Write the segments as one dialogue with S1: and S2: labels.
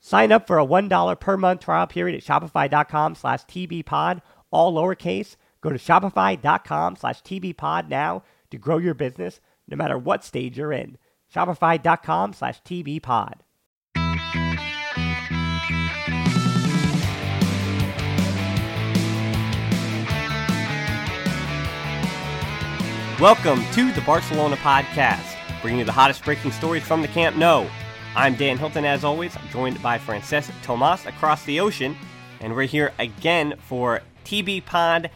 S1: Sign up for a $1 per month trial period at shopify.com slash tbpod, all lowercase. Go to shopify.com slash tbpod now to grow your business no matter what stage you're in. Shopify.com slash tbpod. Welcome to the Barcelona Podcast, bringing you the hottest breaking stories from the Camp Nou. I'm Dan Hilton, as always. Joined by Francesc Tomas across the ocean, and we're here again for tbpod.link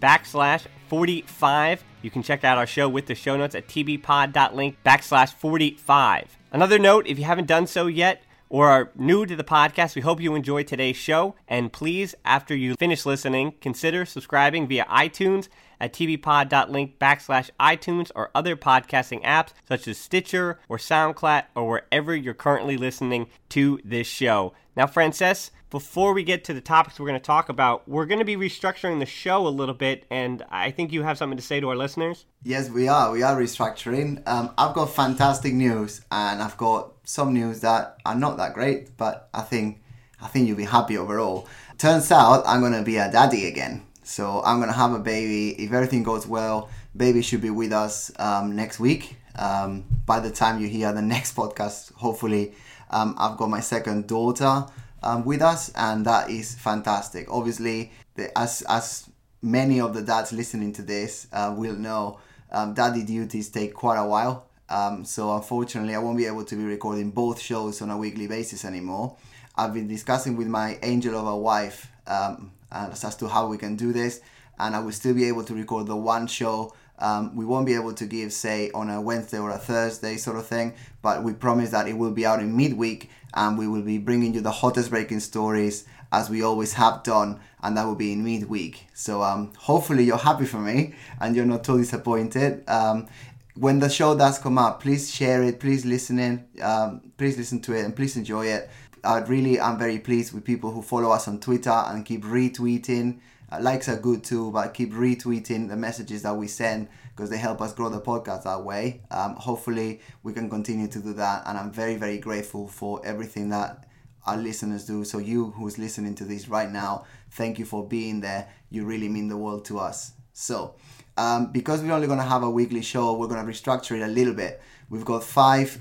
S1: backslash 45. You can check out our show with the show notes at tbpod.link backslash 45. Another note, if you haven't done so yet, or are new to the podcast, we hope you enjoyed today's show. And please, after you finish listening, consider subscribing via iTunes at tbpod.link backslash iTunes or other podcasting apps such as Stitcher or SoundCloud or wherever you're currently listening to this show. Now, Francesc, before we get to the topics we're going to talk about, we're going to be restructuring the show a little bit, and I think you have something to say to our listeners.
S2: Yes, we are. We are restructuring. Um, I've got fantastic news, and I've got some news that are not that great, but I think I think you'll be happy overall. Turns out I'm going to be a daddy again. So I'm gonna have a baby. If everything goes well, baby should be with us um, next week. Um, by the time you hear the next podcast, hopefully, um, I've got my second daughter um, with us, and that is fantastic. Obviously, the, as as many of the dads listening to this uh, will know, um, daddy duties take quite a while. Um, so unfortunately, I won't be able to be recording both shows on a weekly basis anymore. I've been discussing with my angel of a wife um, as to how we can do this, and I will still be able to record the one show. Um, we won't be able to give, say, on a Wednesday or a Thursday sort of thing, but we promise that it will be out in midweek, and we will be bringing you the hottest breaking stories as we always have done, and that will be in midweek. So um, hopefully you're happy for me and you're not too disappointed. Um, when the show does come out, please share it, please listen in, um, please listen to it, and please enjoy it. I really am very pleased with people who follow us on Twitter and keep retweeting. Uh, likes are good too, but keep retweeting the messages that we send because they help us grow the podcast that way. Um, hopefully, we can continue to do that, and I'm very, very grateful for everything that our listeners do. So, you who's listening to this right now, thank you for being there. You really mean the world to us. So, um, because we're only going to have a weekly show, we're going to restructure it a little bit. We've got five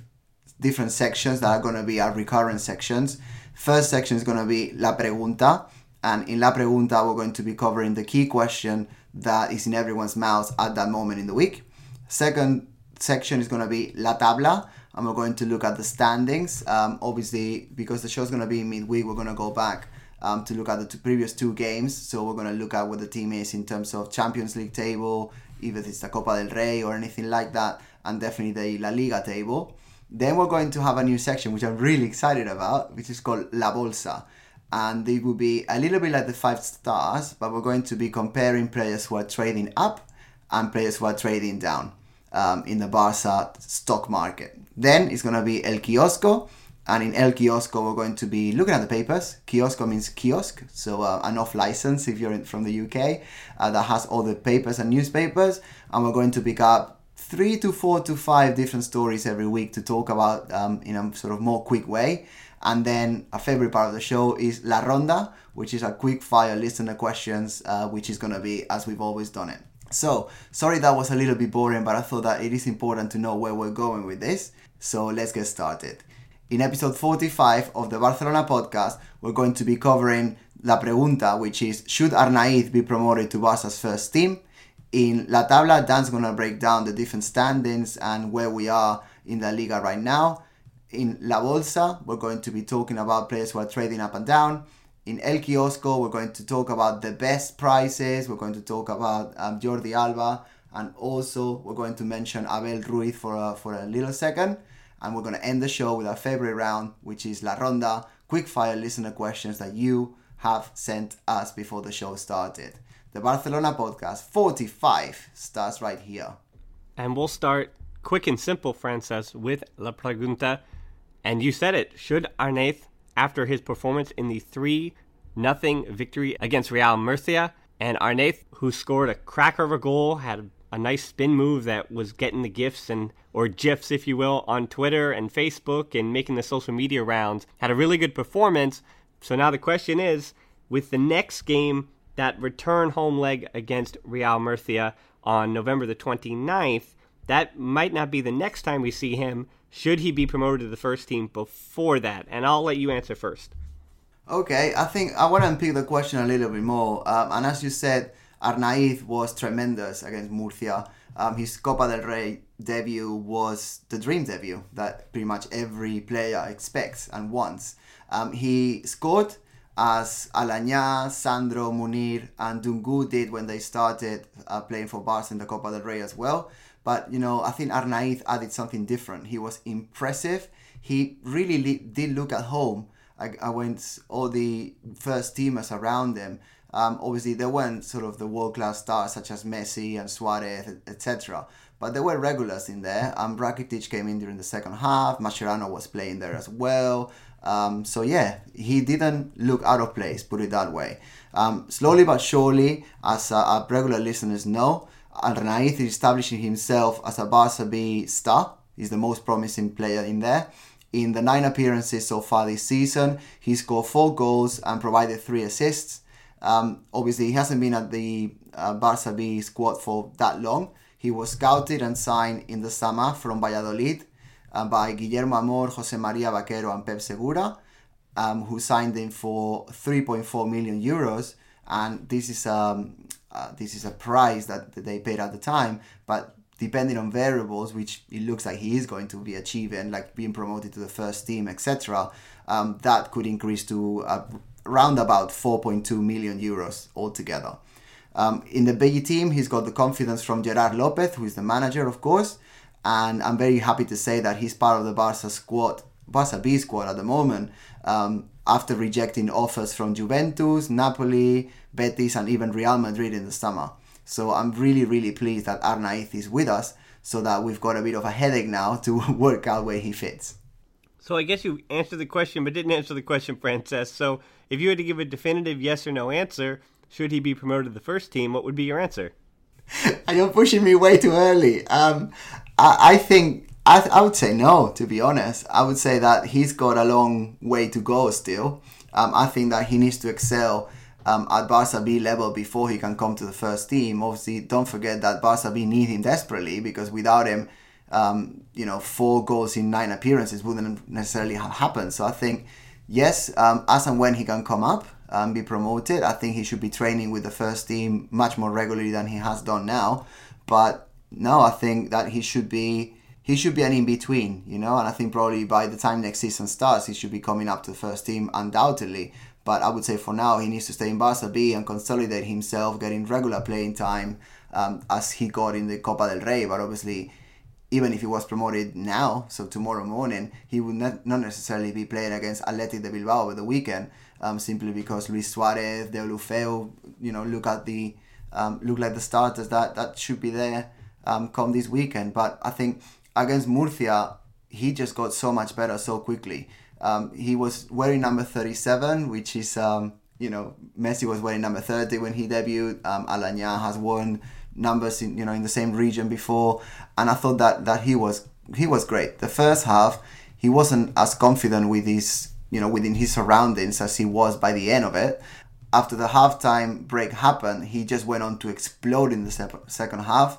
S2: different sections that are going to be our recurrent sections. First section is going to be La Pregunta, and in La Pregunta, we're going to be covering the key question that is in everyone's mouth at that moment in the week. Second section is going to be La Tabla, and we're going to look at the standings. Um, obviously, because the show is going to be in midweek, we're going to go back um, to look at the two previous two games. So we're going to look at what the team is in terms of Champions League table, if it's the Copa del Rey or anything like that, and definitely the La Liga table. Then we're going to have a new section, which I'm really excited about, which is called La Bolsa. And it will be a little bit like the five stars, but we're going to be comparing players who are trading up and players who are trading down um, in the Barca stock market. Then it's going to be El Kiosco, and in El Kiosco, we're going to be looking at the papers. Kiosco means kiosk, so uh, an off license if you're in, from the UK uh, that has all the papers and newspapers. And we're going to pick up three to four to five different stories every week to talk about um, in a sort of more quick way. And then a favorite part of the show is La Ronda, which is a quick fire listener questions, uh, which is going to be as we've always done it. So, sorry that was a little bit boring, but I thought that it is important to know where we're going with this. So, let's get started. In episode 45 of the Barcelona podcast, we're going to be covering La Pregunta, which is Should Arnaiz be promoted to Barca's first team? In La Tabla, Dan's going to break down the different standings and where we are in the Liga right now. In La Bolsa, we're going to be talking about players who are trading up and down. In El Kiosco, we're going to talk about the best prices. We're going to talk about um, Jordi Alba. And also, we're going to mention Abel Ruiz for a, for a little second and we're going to end the show with our favorite round, which is La Ronda, quick fire listener questions that you have sent us before the show started. The Barcelona podcast 45 starts right here.
S3: And we'll start quick and simple, Francesc, with La Pregunta. And you said it. Should Arnaiz, after his performance in the 3 nothing victory against Real Murcia, and Arnaiz, who scored a cracker of a goal, had a nice spin move that was getting the gifs and or gifs if you will on Twitter and Facebook and making the social media rounds had a really good performance so now the question is with the next game that return home leg against Real Murcia on November the 29th that might not be the next time we see him should he be promoted to the first team before that and I'll let you answer first
S2: Okay, I think I want to unpick the question a little bit more. Um, and as you said, Arnaiz was tremendous against Murcia. Um, his Copa del Rey debut was the dream debut that pretty much every player expects and wants. Um, he scored as Aleñà, Sandro, Munir, and Dongou did when they started uh, playing for Barca in the Copa del Rey as well. But you know, I think Arnaiz added something different. He was impressive. He really did look at home. Went all the first teamers around him um, obviously, there weren't sort of the world class stars such as Messi and Suarez, etc. But there were regulars in there. Um, Rakitic came in during the second half. Mascherano was playing there as well. Um, so yeah, he didn't look out of place. Put it that way. Um, slowly but surely, as uh, our regular listeners know, Arnaiz is establishing himself as a Barca B star. He's the most promising player in there. In the nine appearances so far this season, he scored four goals and provided three assists. Um, obviously, he hasn't been at the uh, Barca B squad for that long. He was scouted and signed in the summer from Valladolid uh, by Guillermo Amor, Jose Maria Bakero, and Pep Segura, um, who signed him for 3.4 million euros. And this is um, uh, this is a price that they paid at the time, but depending on variables, which it looks like he is going to be achieving, like being promoted to the first team, etc., um, that could increase to around about 4.2 million euros altogether. Um, in the B team, he's got the confidence from Gerard Lopez, who is the manager, of course, and I'm very happy to say that he's part of the Barca squad, Barca B squad at the moment, um, after rejecting offers from Juventus, Napoli, Betis, and even Real Madrid in the summer. So I'm really, really pleased that Arnaiz is with us, so that we've got a bit of a headache now to work out where he fits.
S3: So I guess you answered the question, but didn't answer the question, Francesc. So if you had to give a definitive yes or no answer, should he be promoted to the first team, what would be your answer?
S2: You're pushing me way too early. Um, I, I think I, I would say no. To be honest, I would say that he's got a long way to go still. Um, I think that he needs to excel um, at Barca B level before he can come to the first team. Obviously, don't forget that Barca B need him desperately because without him, um, you know, four goals in nine appearances wouldn't necessarily have happened. So I think, yes, um, as and when he can come up and be promoted, I think he should be training with the first team much more regularly than he has done now. But no, I think that he should be he should be an in between, you know, and I think probably by the time next season starts, he should be coming up to the first team undoubtedly. But I would say for now, he needs to stay in Barca B and consolidate himself, getting regular playing time um, as he got in the Copa del Rey. But obviously, even if he was promoted now, so tomorrow morning, he would not, not necessarily be playing against Athletic de Bilbao over the weekend, um, simply because Luis Suarez, Deulofeu, you know, look at the um, look like the starters that that should be there um, come this weekend. But I think against Murcia, he just got so much better so quickly. Um, he was wearing number 37, which is, um, you know, Messi was wearing number 30 when he debuted. Um, Aleñá has worn numbers in, you know, in the same region before. And I thought that, that he was he was great. The first half, he wasn't as confident with his, you know, within his surroundings as he was by the end of it. After the halftime break happened, he just went on to explode in the second half.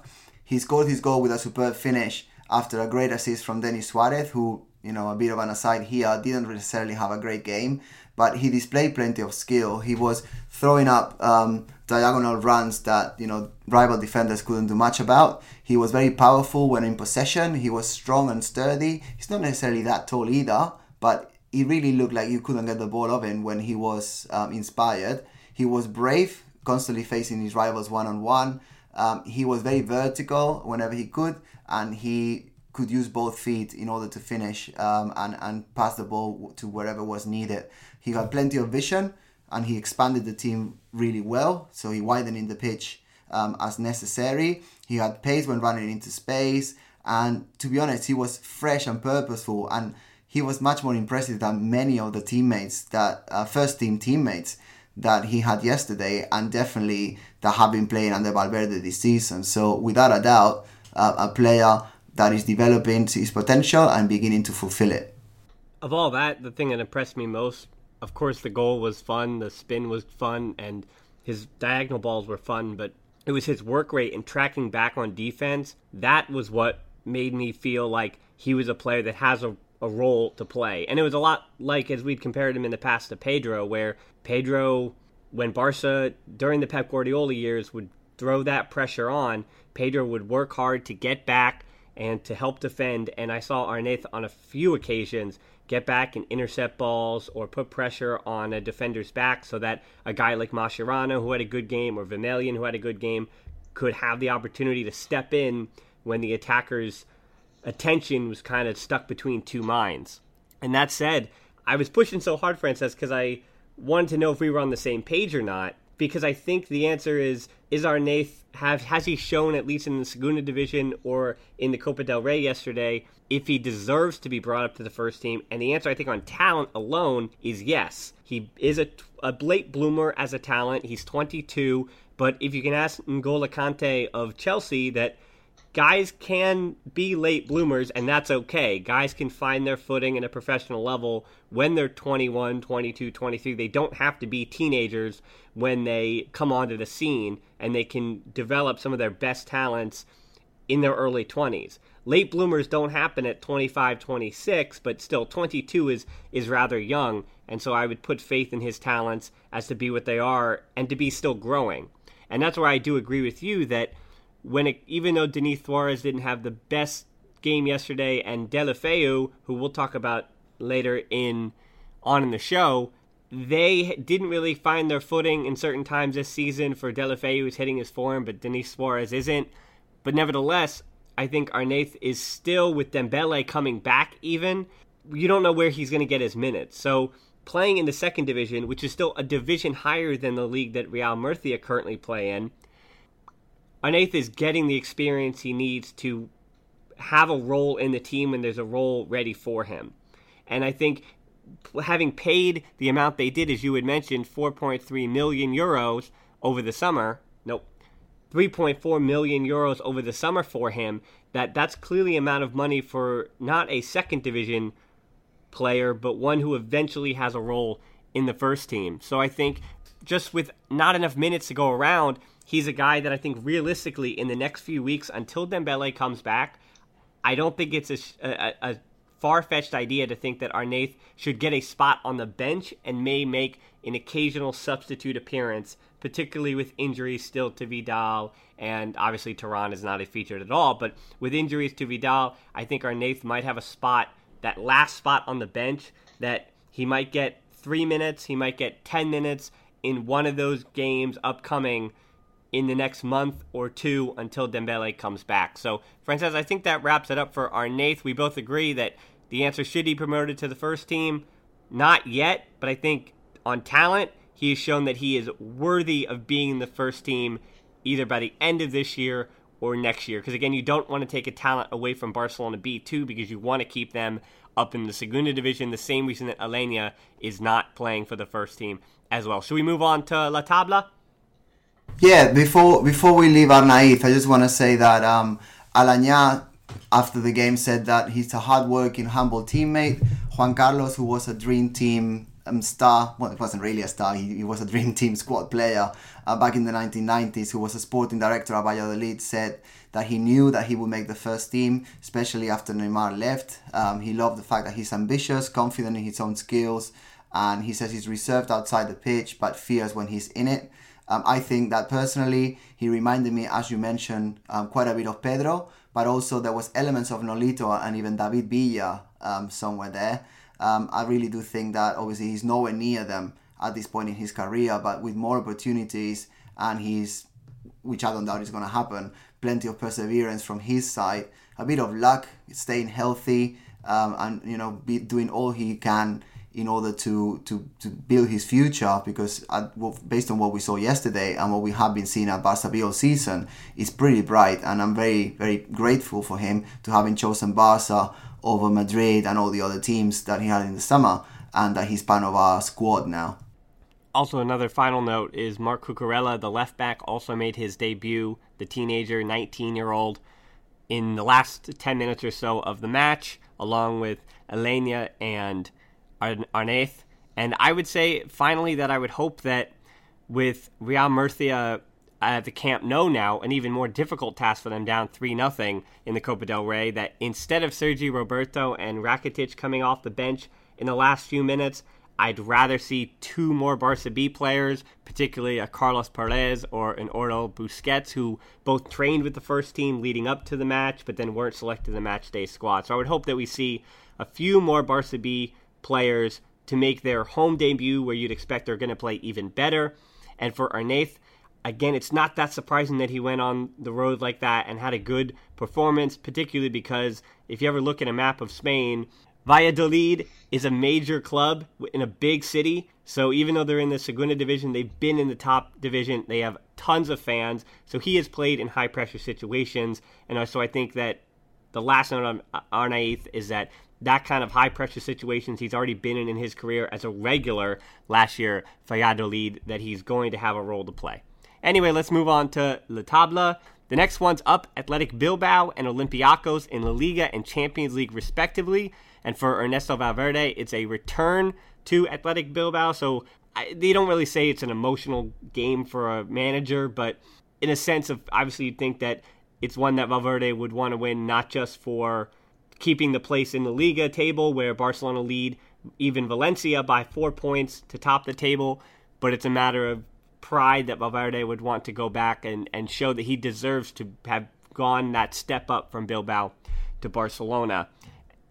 S2: He scored his goal with a superb finish after a great assist from Denis Suarez, who, you know, a bit of an aside here, didn't necessarily have a great game, but he displayed plenty of skill. He was throwing up um, diagonal runs that, you know, rival defenders couldn't do much about. He was very powerful when in possession. He was strong and sturdy. He's not necessarily that tall either, but he really looked like you couldn't get the ball of him when he was um, inspired. He was brave, constantly facing his rivals one on one. He was very vertical whenever he could, and he could use both feet in order to finish um, and, and pass the ball to wherever was needed. He had plenty of vision and he expanded the team really well. So he widened in the pitch um, as necessary. He had pace when running into space. And to be honest, he was fresh and purposeful. And he was much more impressive than many of the teammates that uh, first team teammates that he had yesterday, and definitely that have been playing under Valverde this season. So without a doubt, uh, a player that is developing his potential and beginning to fulfill it.
S3: Of all that, the thing that impressed me most, of course, the goal was fun, the spin was fun, and his diagonal balls were fun, but it was his work rate and tracking back on defense. That was what made me feel like he was a player that has a, a role to play. And it was a lot like as we'd compared him in the past to Pedro, where Pedro, when Barca, during the Pep Guardiola years, would throw that pressure on, Pedro would work hard to get back and to help defend. And I saw Arnaiz on a few occasions get back and intercept balls or put pressure on a defender's back so that a guy like Mascherano, who had a good game, or Vermaelen, who had a good game, could have the opportunity to step in when the attacker's attention was kind of stuck between two minds. And that said, I was pushing so hard, Francesc, because I wanted to know if we were on the same page or not because I think the answer is is Arnaiz have has he shown at least in the Segunda division or in the Copa del Rey yesterday if he deserves to be brought up to the first team? And the answer I think on talent alone is yes. He is a, a late bloomer as a talent. He's 22, but if you can ask N'Golo Kante of Chelsea that guys can be late bloomers and that's okay. Guys can find their footing in a professional level when they're 21, 22, 23. They don't have to be teenagers when they come onto the scene and they can develop some of their best talents in their early 20s. Late bloomers don't happen at 25, 26, but still 22 is is rather young, and so I would put faith in his talents as to be what they are and to be still growing. And that's where I do agree with you that when it, even though Denis Suarez didn't have the best game yesterday, and Deulofeu, who we'll talk about later in on in the show, they didn't really find their footing in certain times this season. For Deulofeu, who's hitting his form, but Denis Suarez isn't. But nevertheless, I think Arnaiz is still with Dembele coming back. Even you don't know where he's going to get his minutes. So playing in the second division, which is still a division higher than the league that Real Murcia currently play in, Arnaiz is getting the experience he needs to have a role in the team when there's a role ready for him. And I think having paid the amount they did, as you had mentioned, 4.3 million euros over the summer, nope, 3.4 million euros over the summer for him, that that's clearly amount of money for not a second division player, but one who eventually has a role in the first team. So I think just with not enough minutes to go around, he's a guy that I think realistically in the next few weeks until Dembele comes back, I don't think it's a, a, a far fetched idea to think that Arnaiz should get a spot on the bench and may make an occasional substitute appearance, particularly with injuries still to Vidal. And obviously, Turan is not a featured at all. But with injuries to Vidal, I think Arnaiz might have a spot, that last spot on the bench, that he might get three minutes. He might get 10 minutes in one of those games upcoming in the next month or two until Dembele comes back. So, Francesc, I think that wraps it up for Arnaiz. We both agree that the answer should he promoted to the first team? Not yet, but I think on talent, he has shown that he is worthy of being in the first team either by the end of this year or next year. Because again, you don't want to take a talent away from Barcelona B2 because you want to keep them up in the Segunda division. The same reason that Aleñá is not playing for the first team as well. Should we move on to La Tabla?
S2: Yeah, before before we leave Arnaiz, I just want to say that um, Aleñá, after the game, said that he's a hardworking, humble teammate. Juan Carlos, who was a dream team um, star, well, it wasn't really a star, he, he was a dream team squad player uh, back in the 1990s, who was a sporting director at Valladolid, said that he knew that he would make the first team, especially after Neymar left. Um, he loved the fact that he's ambitious, confident in his own skills, and he says he's reserved outside the pitch but fears when he's in it. Um, I think that personally, he reminded me, as you mentioned, um, quite a bit of Pedro, but also there was elements of Nolito and even David Villa um, somewhere there. Um, I really do think that obviously he's nowhere near them at this point in his career, but with more opportunities and he's, which I don't doubt is going to happen, plenty of perseverance from his side, a bit of luck, staying healthy, um, and you know, be doing all he can in order to, to, to build his future because uh, at, based on what we saw yesterday and what we have been seeing at Barca B all season is pretty bright and I'm very very grateful for him to having chosen Barca over Madrid and all the other teams that he had in the summer and that he's part of our squad now.
S3: Also, another final note is Marc Cucurella, the left back, also made his debut, the teenager, 19 year old, in the last 10 minutes or so of the match, along with Aleñá and Arnaiz. And I would say finally that I would hope that with Real Murcia at the Camp Nou now, an even more difficult task for them down 3 0 in the Copa del Rey, that instead of Sergi Roberto and Rakitic coming off the bench in the last few minutes, I'd rather see two more Barca B players, particularly a Carlos Perez or an Oriol Busquets, who both trained with the first team leading up to the match, but then weren't selected in the match day squad. So I would hope that we see a few more Barca B players to make their home debut where you'd expect they're going to play even better. And for Arnaiz, again, it's not that surprising that he went on the road like that and had a good performance, particularly because if you ever look at a map of Spain, Valladolid is a major club in a big city. So even though they're in the Segunda division, they've been in the top division. They have tons of fans. So he has played in high pressure situations. And so I think that the last note on Arnaiz is that that kind of high pressure situations he's already been in in his career as a regular last year Valladolid that he's going to have a role to play. Anyway, let's move on to La Tabla. The next one's up Athletic Bilbao and Olympiacos in La Liga and Champions League respectively. And for Ernesto Valverde, it's a return to Athletic Bilbao. So I, they don't really say it's an emotional game for a manager, but in a sense of obviously you'd think that it's one that Valverde would want to win, not just for keeping the place in the Liga table where Barcelona lead even Valencia by four points to top the table, but it's a matter of pride that Valverde would want to go back and, and show that he deserves to have gone that step up from Bilbao to Barcelona.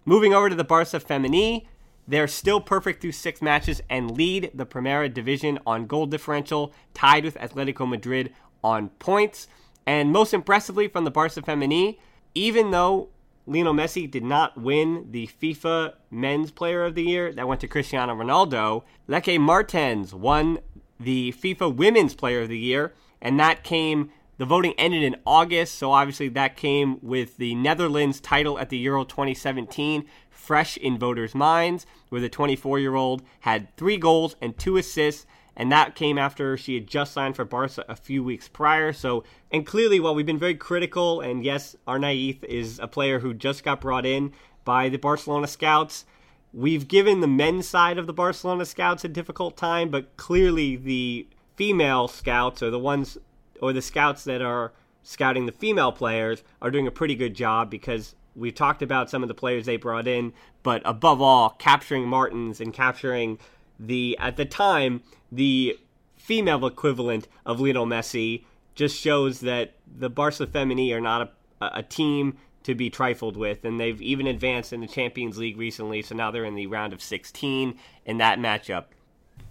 S3: Moving over to the Barca Femení, they're still perfect through six matches and lead the Primera Division on goal differential, tied with Atletico Madrid on points. And most impressively from the Barca Femení, even though Lionel Messi did not win the FIFA Men's Player of the Year, that went to Cristiano Ronaldo, Lieke Martens won the FIFA Women's Player of the Year, and that came the voting ended in August, so obviously that came with the Netherlands title at the Euro 2017 fresh in voters' minds, where the 24 year old had three goals and two assists, and that came after she had just signed for Barca a few weeks prior. So, and clearly, while we've been very critical, and yes, Arnaiz is a player who just got brought in by the Barcelona scouts. We've given the men's side of the Barcelona scouts a difficult time, but clearly the female scouts or the ones or the scouts that are scouting the female players are doing a pretty good job because we talked about some of the players they brought in, but above all, capturing Martens and capturing the at the time the female equivalent of Lionel Messi just shows that the Barca Femení are not a, a team to be trifled with, and they've even advanced in the Champions League recently. So now they're in the round of 16 in that matchup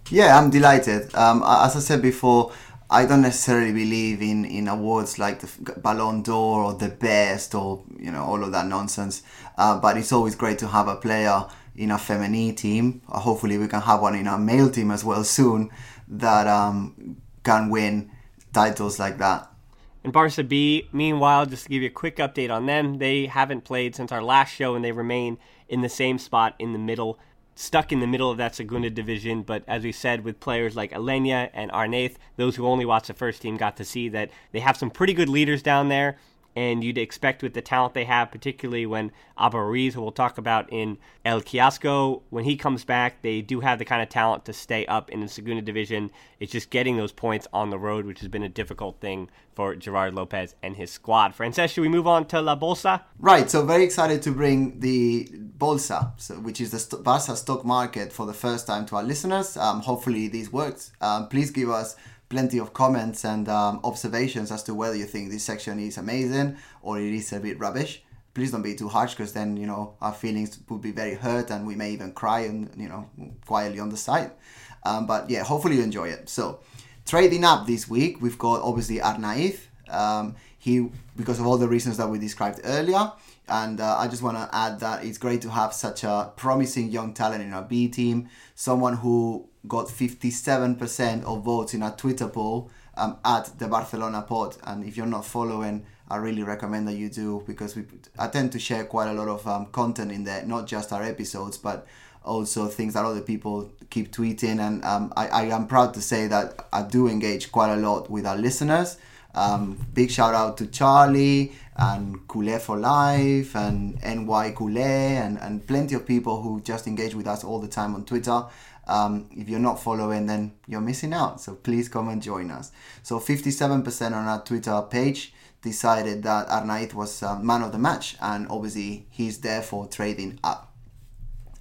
S2: Yeah, I'm delighted. Um, as I said before, I don't necessarily believe in, in awards like the Ballon d'Or or the best or you know all of that nonsense. Uh, but it's always great to have a player in a feminine team. Uh, hopefully, we can have one in a male team as well soon that um, can win titles like that.
S3: And Barca B, meanwhile, just to give you a quick update on them, they haven't played since our last show and they remain in the same spot in the middle stuck in the middle of that Segunda division. But as we said, with players like Aleñá and Arnaiz, those who only watch the first team got to see that they have some pretty good leaders down there and you'd expect with the talent they have, particularly when Abel Ruiz, who we'll talk about in El Kiosco, when he comes back, they do have the kind of talent to stay up in the Segunda Division. It's just getting those points on the road, which has been a difficult thing for Gerard Lopez and his squad. Francesc, should we move on to La Bolsa?
S2: Right, so very excited to bring the Bolsa, so, which is the Barca stock market, for the first time to our listeners. Um, hopefully, this works. Um, please give us plenty of comments and um, observations as to whether you think this section is amazing or it is a bit rubbish. Please don't be too harsh because then you know our feelings would be very hurt and we may even cry and you know quietly on the side. Um, but yeah, hopefully you enjoy it. So trading up this week, we've got obviously Arnaiz. Um, he because of all the reasons that we described earlier. And uh, I just want to add that it's great to have such a promising young talent in our B team, someone who got 57% of votes in a Twitter poll um, at the Barcelona pod. And if you're not following, I really recommend that you do because we I tend to share quite a lot of um, content in there, not just our episodes, but also things that other people keep tweeting. And um, I, I am proud to say that I do engage quite a lot with our listeners. Um, big shout out to Charlie and Culé for Life and NY Culé and, and plenty of people who just engage with us all the time on Twitter. Um, if you're not following, then you're missing out. So please come and join us. So 57% on our Twitter page decided that Arnaiz was uh, man of the match, and obviously he's there for trading up.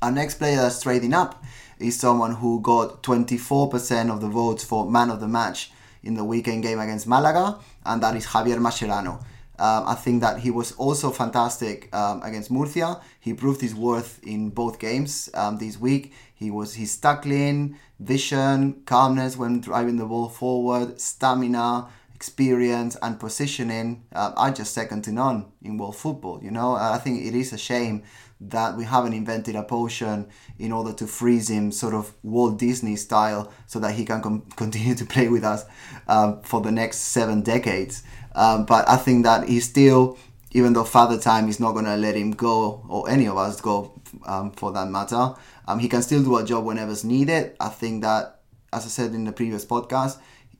S2: Our next player that's trading up is someone who got 24% of the votes for man of the match in the weekend game against Malaga, and that is Javier Mascherano. Um, I think that he was also fantastic um, against Murcia. He proved his worth in both games um, this week. He was his tackling, vision, calmness when driving the ball forward, stamina, experience, and positioning uh, are just second to none in world football. You know, I think it is a shame that we haven't invented a potion in order to freeze him, sort of Walt Disney style, so that he can com- continue to play with us um, for the next seven decades. Um, but I think that he's still, even though Father Time is not going to let him go, or any of us go um, for that matter, um, he can still do a job whenever it's needed. I think that, as I said in the previous podcast,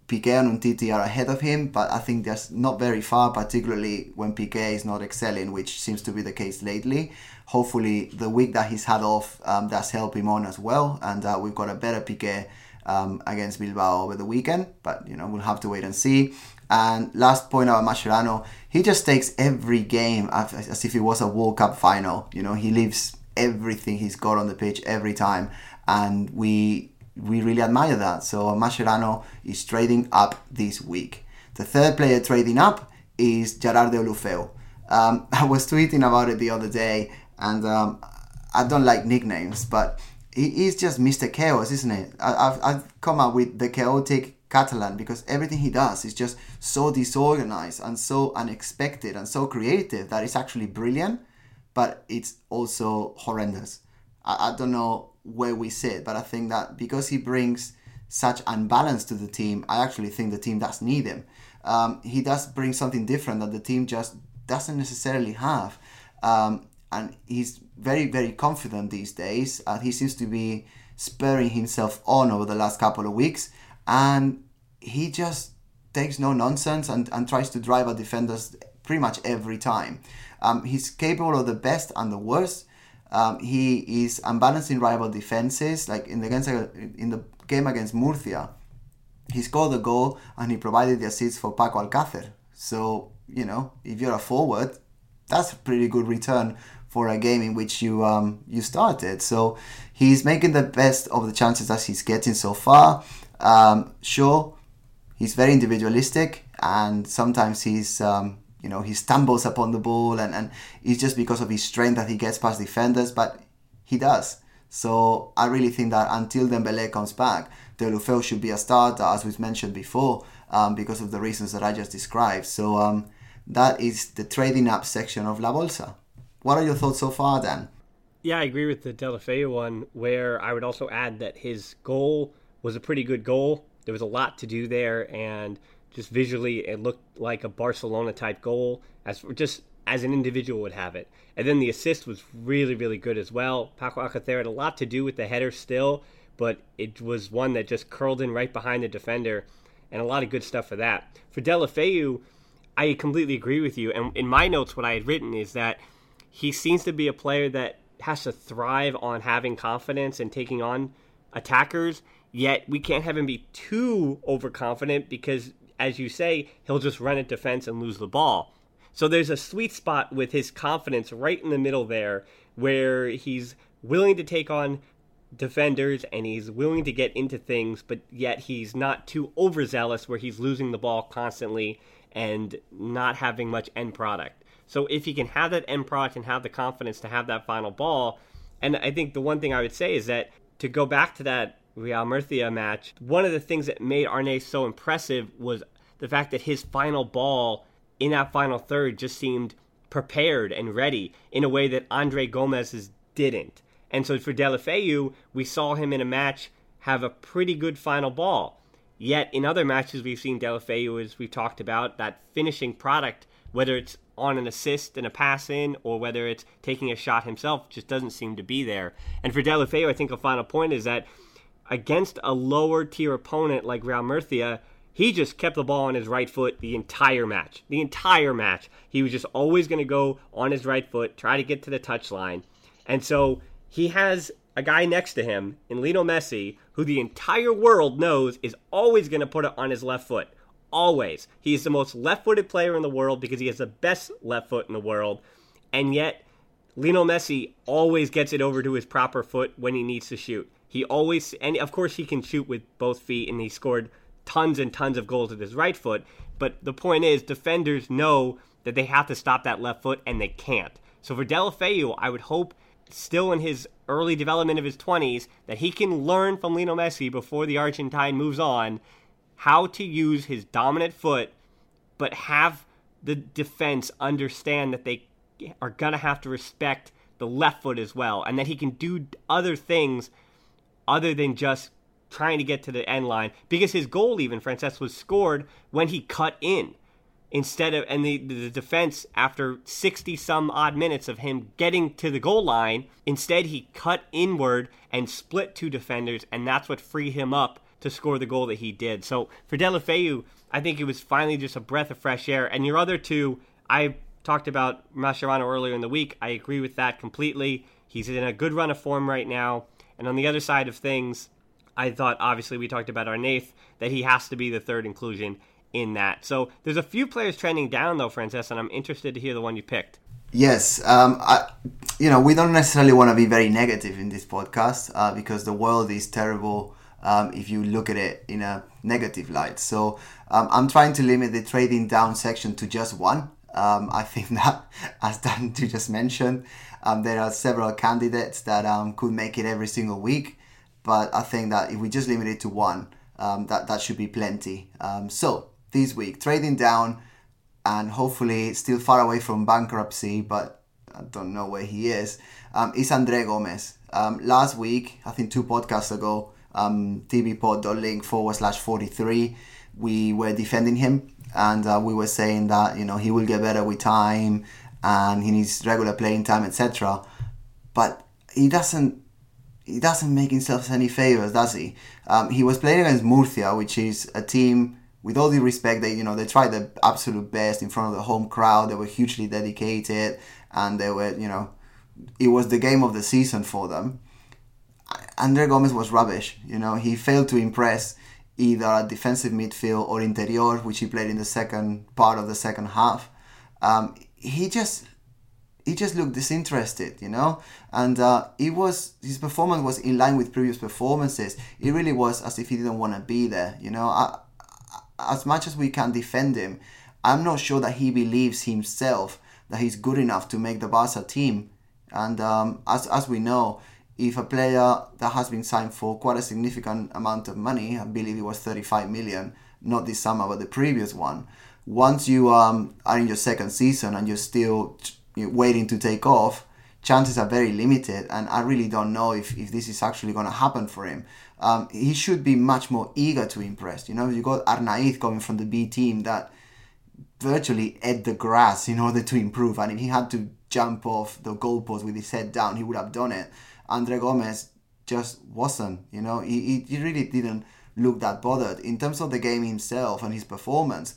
S2: Piqué and Umtiti are ahead of him, but I think that's not very far, particularly when Piqué is not excelling, which seems to be the case lately. Hopefully, the week that he's had off um, does help him on as well, and uh, we've got a better Piqué um, against Bilbao over the weekend, but you know we'll have to wait and see. And last point about Mascherano, he just takes every game as if it was a World Cup final. You know, he leaves everything he's got on the pitch every time, and we we really admire that. So Mascherano is trading up this week. The third player trading up is Gerard Deulofeu. Um, I was tweeting about it the other day, and um, I don't like nicknames, but he is just Mr. Chaos, isn't it? I, have I've come up with the chaotic Catalan because everything he does is just so disorganized and so unexpected and so creative that it's actually brilliant, but it's also horrendous. I, I don't know where we sit, but I think that because he brings such unbalance to the team, I actually think the team does need him. Um, he does bring something different that the team just doesn't necessarily have. Um, and he's very, very confident these days. Uh, he seems to be spurring himself on over the last couple of weeks and he just takes no nonsense and, and tries to drive at defenders pretty much every time. Um, he's capable of the best and the worst. Um, he is unbalancing rival defenses. Like in the against in the game against Murcia, he scored the goal and he provided the assist for Paco Alcácer. So you know, if you're a forward, that's a pretty good return for a game in which you um, you started. So he's making the best of the chances that he's getting so far. Um, sure, he's very individualistic, and sometimes he's um, you know he stumbles upon the ball, and, and it's just because of his strength that he gets past defenders, but he does. So I really think that until Dembele comes back, Deulofeu should be a starter, as we mentioned before, um, because of the reasons that I just described. So um, that is the trading up section of La Bolsa. What are your thoughts so far, Dan?
S3: Yeah, I agree with the Deulofeu one, where I would also add that his goal was a pretty good goal. There was a lot to do there, and just visually, it looked like a Barcelona type goal, as just as an individual would have it. And then the assist was really, really good as well. Paco Alcacer had a lot to do with the header still, but it was one that just curled in right behind the defender, and a lot of good stuff for that. For Deulofeu, I completely agree with you. And in my notes, what I had written is that he seems to be a player that has to thrive on having confidence and taking on attackers. Yet we can't have him be too overconfident because, as you say, he'll just run at defense and lose the ball. So there's a sweet spot with his confidence right in the middle there where he's willing to take on defenders and he's willing to get into things, but yet he's not too overzealous where he's losing the ball constantly and not having much end product. So if he can have that end product and have the confidence to have that final ball, and I think the one thing I would say is that to go back to that Real Murcia match, one of the things that made Arnaiz so impressive was the fact that his final ball in that final third just seemed prepared and ready in a way that Andre Gomes's didn't. And so for Deulofeu, we saw him in a match have a pretty good final ball. Yet in other matches we've seen Deulofeu, as we've talked about, that finishing product, whether it's on an assist and a pass in, or whether it's taking a shot himself, just doesn't seem to be there. And for Deulofeu, I think a final point is that against a lower tier opponent like Real Murcia, he just kept the ball on his right foot the entire match. The entire match. He was just always going to go on his right foot, try to get to the touchline. And so he has a guy next to him in Lionel Messi, who the entire world knows is always going to put it on his left foot. Always. He is the most left footed player in the world because he has the best left foot in the world. And yet, Lionel Messi always gets it over to his proper foot when he needs to shoot. He always, and of course, he can shoot with both feet, and he scored tons and tons of goals with his right foot. But the point is, defenders know that they have to stop that left foot, and they can't. So for Deulofeu, I would hope, still in his early development of his 20s, that he can learn from Lionel Messi before the Argentine moves on how to use his dominant foot, but have the defense understand that they are going to have to respect the left foot as well, and that he can do other things other than just trying to get to the end line. Because his goal, even, Francesc, was scored when he cut in. Instead of, and the, the defense, after 60 some odd minutes of him getting to the goal line, instead he cut inward and split two defenders, and that's what freed him up to score the goal that he did. So for Deulofeu, I think it was finally just a breath of fresh air. And your other two, I talked about Mascherano earlier in the week. I agree with that completely. He's in a good run of form right now. And on the other side of things, I thought obviously we talked about Arnaiz that he has to be the third inclusion in that. So there's a few players trending down though, Francesc, and I'm interested to hear the one you picked.
S2: Yes, um, I, you know we don't necessarily want to be very negative in this podcast uh, because the world is terrible um, if you look at it in a negative light. So um, I'm trying to limit the trading down section to just one. Um, I think that, as Dan just mentioned, um, there are several candidates that um, could make it every single week. But I think that if we just limit it to one, um, that, that should be plenty. so this week, trading down and hopefully still far away from bankruptcy, but I don't know where he is, is Andre Gomes. last week, I think two podcasts ago, um, tbpod.link forward slash 43, we were defending him and uh, we were saying that, you know, he will get better with time and he needs regular playing time, etc. But he doesn't he doesn't make himself any favors, does he? Um, he was playing against Murcia, which is a team with all the respect they you know they tried the absolute best in front of the home crowd. They were hugely dedicated, and they were you know it was the game of the season for them. Andre Gomes was rubbish. You know, he failed to impress either at defensive midfield or interior, which he played in the second part of the second half. Um, he just he just looked disinterested, you know, and uh, it was his performance was in line with previous performances. It really was as if he didn't want to be there, you know. I, as much as we can defend him, I'm not sure that he believes himself that he's good enough to make the Barca team. And um, as as we know, if a player that has been signed for quite a significant amount of money, I believe it was 35 million, not this summer but the previous one, once you um, are in your second season and you're still waiting to take off, chances are very limited. And I really don't know if, if this is actually going to happen for him. Um, he should be much more eager to impress. You know, you got Arnaiz coming from the B team that virtually ate the grass in order to improve. And if he had to jump off the goalpost with his head down, he would have done it. Andre Gomes just wasn't, you know, he, he really didn't look that bothered. In terms of the game himself and his performance,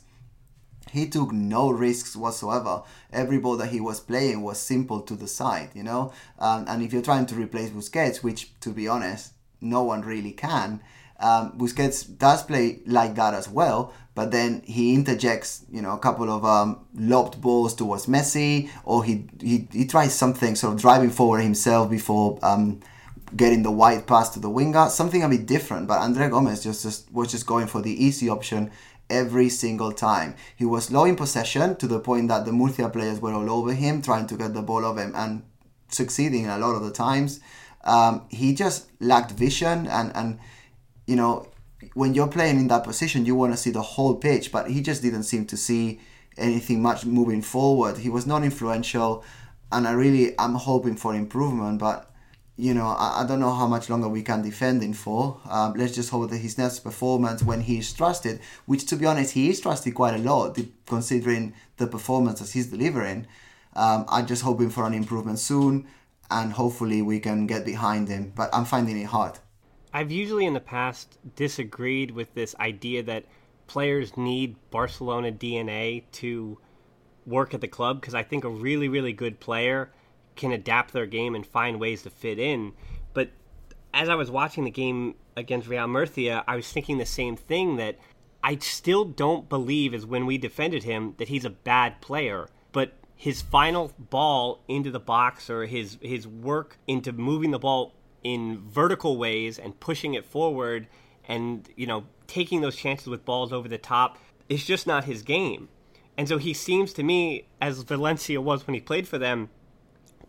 S2: he took no risks whatsoever. Every ball that he was playing was simple to the side, you know. Um, and if you're trying to replace Busquets, which to be honest, no one really can, um, Busquets does play like that as well. But then he interjects, you know, a couple of um, lobbed balls towards Messi, or he, he he tries something sort of driving forward himself before um, getting the wide pass to the winger, something a bit different. But Andre Gomes just, just was just going for the easy option every single time. He was low in possession to the point that the Murcia players were all over him, trying to get the ball off him and succeeding a lot of the times. Um, he just lacked vision and, and you know, when you're playing in that position, you want to see the whole pitch, but he just didn't seem to see anything much moving forward. He was not influential, and I really am hoping for improvement, but you know, I, I, don't know how much longer we can defend him for. Um, let's just hope that his next performance, when he is trusted, which to be honest, he is trusted quite a lot, considering the performances he's delivering. Um, I'm just hoping for an improvement soon, and hopefully we can get behind him. But I'm finding it hard.
S3: I've usually in the past disagreed with this idea that players need Barcelona DNA to work at the club because I think a really, really good player can adapt their game and find ways to fit in. But as I was watching the game against Real Murcia, I was thinking the same thing that I still don't believe is when we defended him that he's a bad player. But his final ball into the box or his his work into moving the ball in vertical ways and pushing it forward and you know taking those chances with balls over the top is just not his game. And so he seems to me as Valencia was when he played for them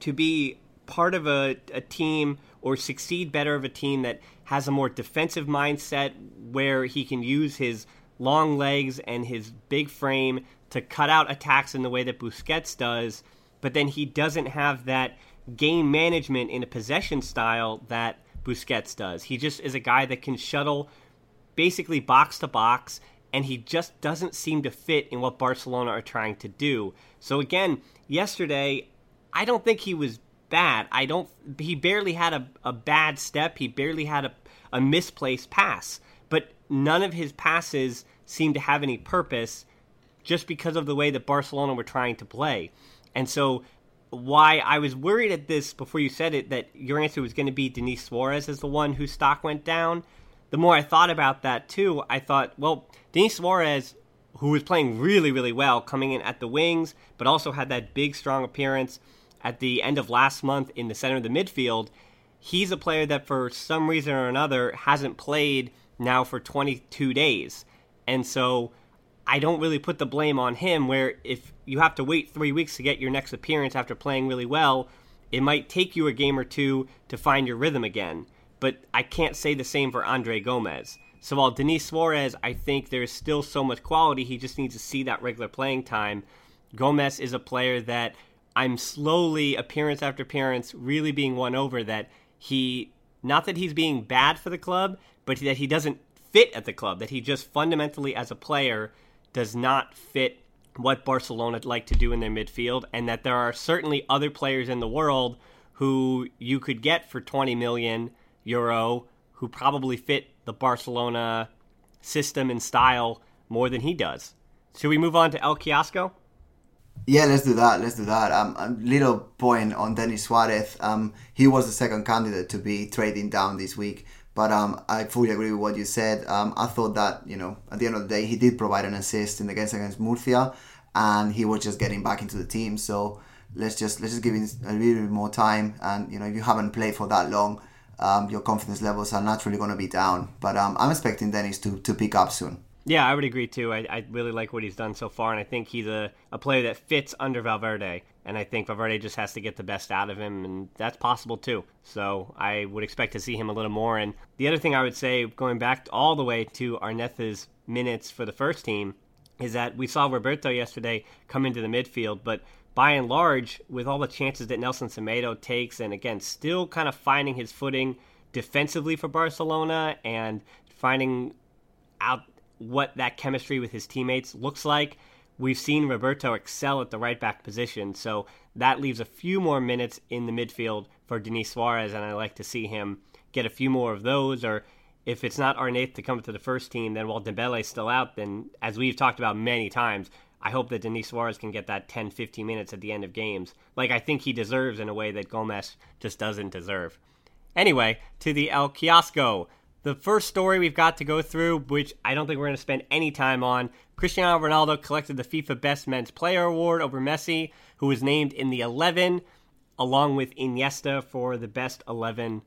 S3: to be part of a, a team or succeed better of a team that has a more defensive mindset where he can use his long legs and his big frame to cut out attacks in the way that Busquets does, but then he doesn't have that game management in a possession style that Busquets does. He just is a guy that can shuttle basically box to box and he just doesn't seem to fit in what Barcelona are trying to do. So again, yesterday I don't think he was bad. I don't. He barely had a, a bad step. He barely had a, a misplaced pass. But none of his passes seemed to have any purpose, just because of the way that Barcelona were trying to play. And so, why I was worried at this before you said it that your answer was going to be Denis Suarez as the one whose stock went down. The more I thought about that too, I thought, well, Denis Suarez who was playing really, really well coming in at the wings, but also had that big, strong appearance at the end of last month in the center of the midfield, he's a player that for some reason or another hasn't played now for 22 days. And so I don't really put the blame on him, where if you have to wait three weeks to get your next appearance after playing really well, it might take you a game or two to find your rhythm again. But I can't say the same for Andre Gomes. So while Denis Suarez, I think there's still so much quality, he just needs to see that regular playing time. Gomes is a player that I'm slowly, appearance after appearance, really being won over that he, not that he's being bad for the club, but that he doesn't fit at the club, that he just fundamentally as a player does not fit what Barcelona like to do in their midfield, and that there are certainly other players in the world who you could get for 20 million euro who probably fit the Barcelona system and style more than he does. Should we move on to El Kiosco?
S2: Yeah, let's do that. Let's do that. Um, a little point on Denis Suarez. Um, he was the second candidate to be trading down this week, but um, I fully agree with what you said. Um, I thought that you know at the end of the day he did provide an assist in the game against Murcia, and he was just getting back into the team. So let's just let's just give him a little bit more time. And you know if you haven't played for that long, um, your confidence levels are naturally going to be down. But um, I'm expecting Denis to to pick up soon.
S3: Yeah, I would agree too. I, I really like what he's done so far, and I think he's a, a player that fits under Valverde. And I think Valverde just has to get the best out of him, and that's possible too. So I would expect to see him a little more. And the other thing I would say, going back all the way to Arnaiz's minutes for the first team, is that we saw Roberto yesterday come into the midfield, but by and large, with all the chances that Nelson Semedo takes, and again, still kind of finding his footing defensively for Barcelona and finding out what that chemistry with his teammates looks like. We've seen Roberto excel at the right back position, so that leaves a few more minutes in the midfield for Denis Suarez, and I like to see him get a few more of those. Or if it's not Arnaiz to come to the first team, then while Dembele's still out, then as we've talked about many times, I hope that Denis Suarez can get that 10, 15 minutes at the end of games, like I think he deserves in a way that Gomes just doesn't deserve. Anyway, to the El Kiosco. The first story we've got to go through, which I don't think we're going to spend any time on, Cristiano Ronaldo collected the FIFA Best Men's Player Award over Messi, who was named in the 11, along with Iniesta for the Best 11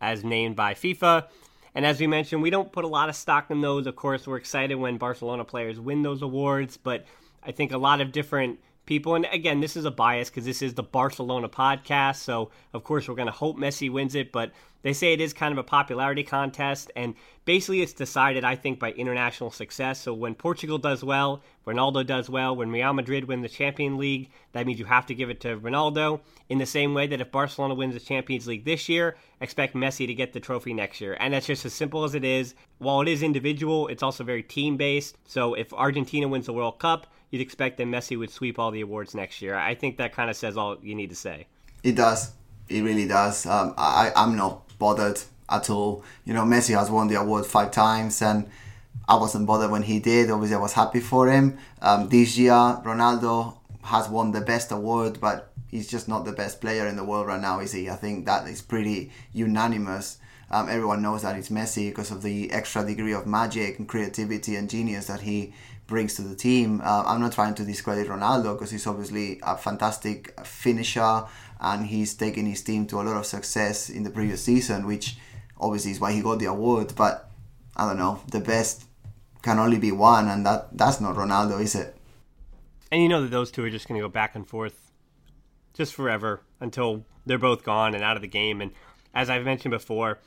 S3: as named by FIFA. And as we mentioned, we don't put a lot of stock in those. Of course, we're excited when Barcelona players win those awards, but I think a lot of different people. And again, this is a bias because this is the Barcelona podcast. So, of course, we're going to hope Messi wins it. But they say it is kind of a popularity contest. And basically, it's decided, I think, by international success. So, when Portugal does well, Ronaldo does well. When Real Madrid win the Champions League, that means you have to give it to Ronaldo. In the same way that if Barcelona wins the Champions League this year, expect Messi to get the trophy next year. And that's just as simple as it is. While it is individual, it's also very team based. So, if Argentina wins the World Cup, you'd expect that Messi would sweep all the awards next year. I think that kind of says all you need to say.
S2: It does. It really does. Um, I, I'm not bothered at all. You know, Messi has won the award five times, and I wasn't bothered when he did. Obviously, I was happy for him. Um, this year, Ronaldo has won the best award, but he's just not the best player in the world right now, is he? I think that is pretty unanimous. Um, everyone knows that it's Messi because of the extra degree of magic and creativity and genius that he brings to the team. Uh, I'm not trying to discredit Ronaldo because he's obviously a fantastic finisher and he's taken his team to a lot of success in the previous season, which obviously is why he got the award. But I don't know, the best can only be one, and that that's not Ronaldo, is it?
S3: And you know that those two are just going to go back and forth just forever until they're both gone and out of the game. And as I've mentioned before,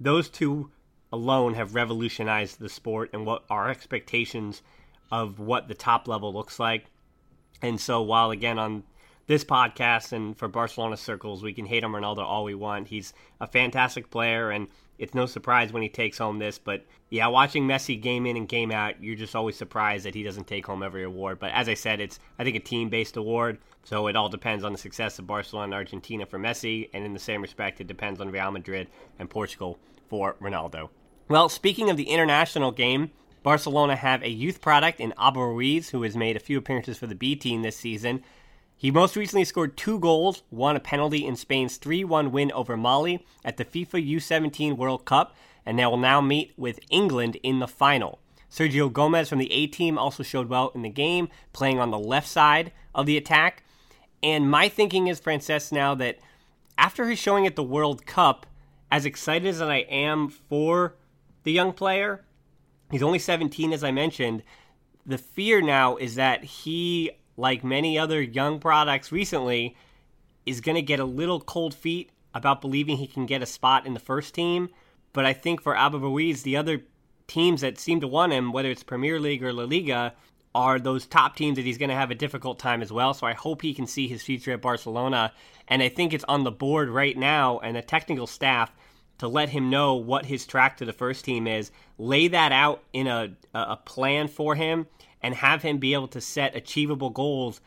S3: those two alone have revolutionized the sport and what our expectations of what the top level looks like. And so, while again on this podcast and for Barcelona circles, we can hate on Ronaldo all we want. He's a fantastic player, and it's no surprise when he takes home this. But yeah, watching Messi game in and game out, you're just always surprised that he doesn't take home every award. But as I said, it's I think a team based award, so it all depends on the success of Barcelona and Argentina for Messi, and in the same respect, it depends on Real Madrid and Portugal for Ronaldo. Well, speaking of the international game, Barcelona have a youth product in Abel Ruiz, who has made a few appearances for the B team this season. He most recently scored two goals, won a penalty in Spain's 3 1 win over Mali at the FIFA U17 World Cup, and they will now meet with England in the final. Sergio Gomez from the A team also showed well in the game, playing on the left side of the attack. And my thinking is, Francesc, now that after his showing at the World Cup, as excited as I am for the young player, he's only 17, as I mentioned. The fear now is that he like many other young products recently, is going to get a little cold feet about believing he can get a spot in the first team. But I think for Abel Ruiz, the other teams that seem to want him, whether it's Premier League or La Liga, are those top teams that he's going to have a difficult time as well. So I hope he can see his future at Barcelona. And I think it's on the board right now and the technical staff to let him know what his track to the first team is, lay that out in a, a plan for him, and have him be able to set achievable goals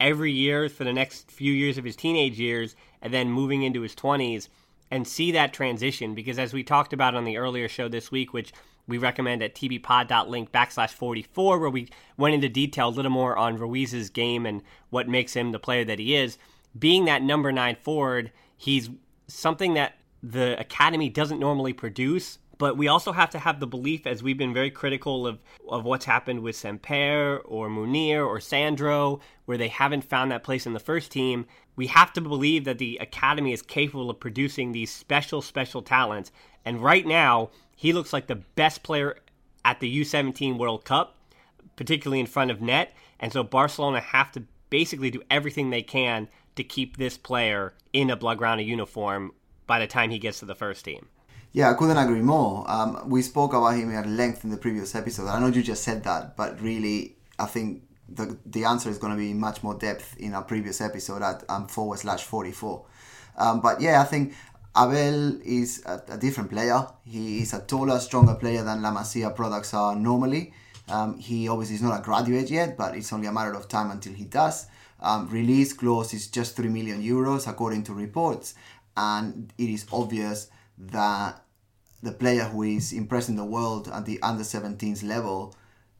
S3: every year for the next few years of his teenage years and then moving into his 20s and see that transition. Because as we talked about on the earlier show this week which we recommend at tbpod.link backslash 44 where we went into detail a little more on ruiz's game and what makes him the player that he is being that number nine forward he's something that the academy doesn't normally produce but we also have to have the belief, as we've been very critical of, of what's happened with Samper or Munir or Sandro, where they haven't found that place in the first team. We have to believe that the academy is capable of producing these special, special talents. And right now, he looks like the best player at the U17 World Cup, particularly in front of net. And so Barcelona have to basically do everything they can to keep this player in a Blaugrana uniform by the time he gets to the first team.
S2: Yeah, I couldn't agree more. Um, we spoke about him at length in the previous episode. I know you just said that, but really, I think the the answer is going to be much more depth in our previous episode at um, forward slash 44. Um, but yeah, I think Abel is a, a, different player. He is a taller, stronger player than La Masia products are normally. Um, he obviously is not a graduate yet, but it's only a matter of time until he does. Um, release clause is just 3 million euros according to reports, and it is obvious that the player who is impressing the world at the under 17s level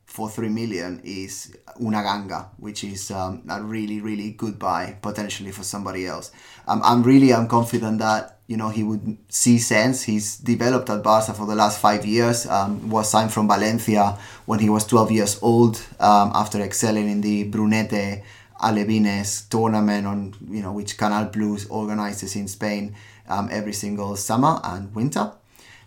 S2: for 3 million is una ganga, which is um, a really, really good buy potentially for somebody else. Um, I'm really I'm confident that you know he would see sense. He's developed at Barca for the last five years. Um, was signed from Valencia when he was 12 years old um, after excelling in the Brunete Alevines tournament on you know which Canal Plus organizes in Spain um, every single summer and winter.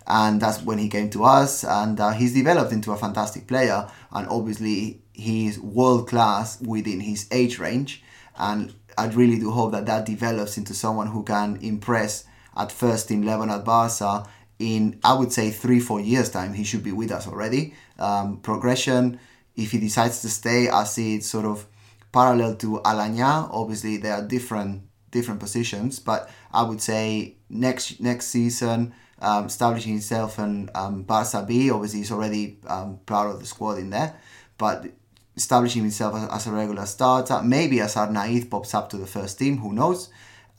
S2: And that's when he came to us and uh, he's developed into a fantastic player and obviously he's world class within his age range. And I really do hope that that develops into someone who can impress at first team level at Barca in I would say three four years time. He should be with us already. Um, progression if he decides to stay I see it sort of parallel to Aleñà obviously there are different different positions but I would say next next season um, establishing himself and um, Barca B. Obviously, he's already um, part of the squad in there, but establishing himself as, as a regular starter. Maybe as Arnaiz pops up to the first team, who knows?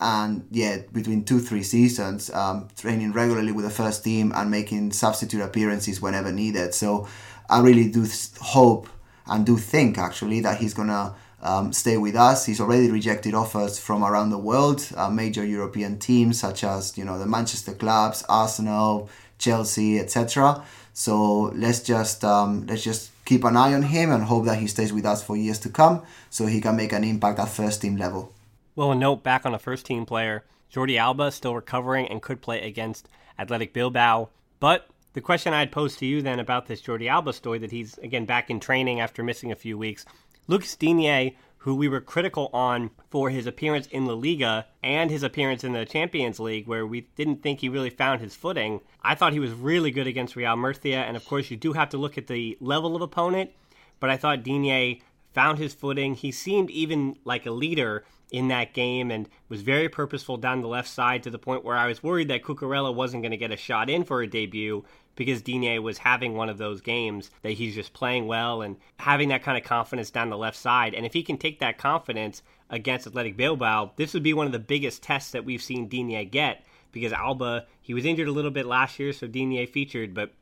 S2: And yeah, between two three seasons, um, training regularly with the first team and making substitute appearances whenever needed. So I really do hope and do think actually that he's gonna um, stay with us. He's already rejected offers from around the world, uh, major European teams such as you know the Manchester clubs, Arsenal, Chelsea, etc. So let's just um, let's just keep an eye on him and hope that he stays with us for years to come, so he can make an impact at first team level.
S3: Well, a note back on a first team player, Jordi Alba still recovering and could play against Athletic Bilbao, but the question I'd pose to you then about this Jordi Alba story that he's again back in training after missing a few weeks Lucas Digne, who we were critical on for his appearance in La Liga and his appearance in the Champions League, where we didn't think he really found his footing. I thought he was really good against Real Murcia, and of course, you do have to look at the level of opponent, but I thought Digne found his footing. He seemed even like a leader in that game and was very purposeful down the left side to the point where I was worried that Cucurella wasn't going to get a shot in for a debut because Digne was having one of those games that he's just playing well and having that kind of confidence down the left side. And if he can take that confidence against Athletic Bilbao, this would be one of the biggest tests that we've seen Digne get because Alba, he was injured a little bit last year, so Digne featured, but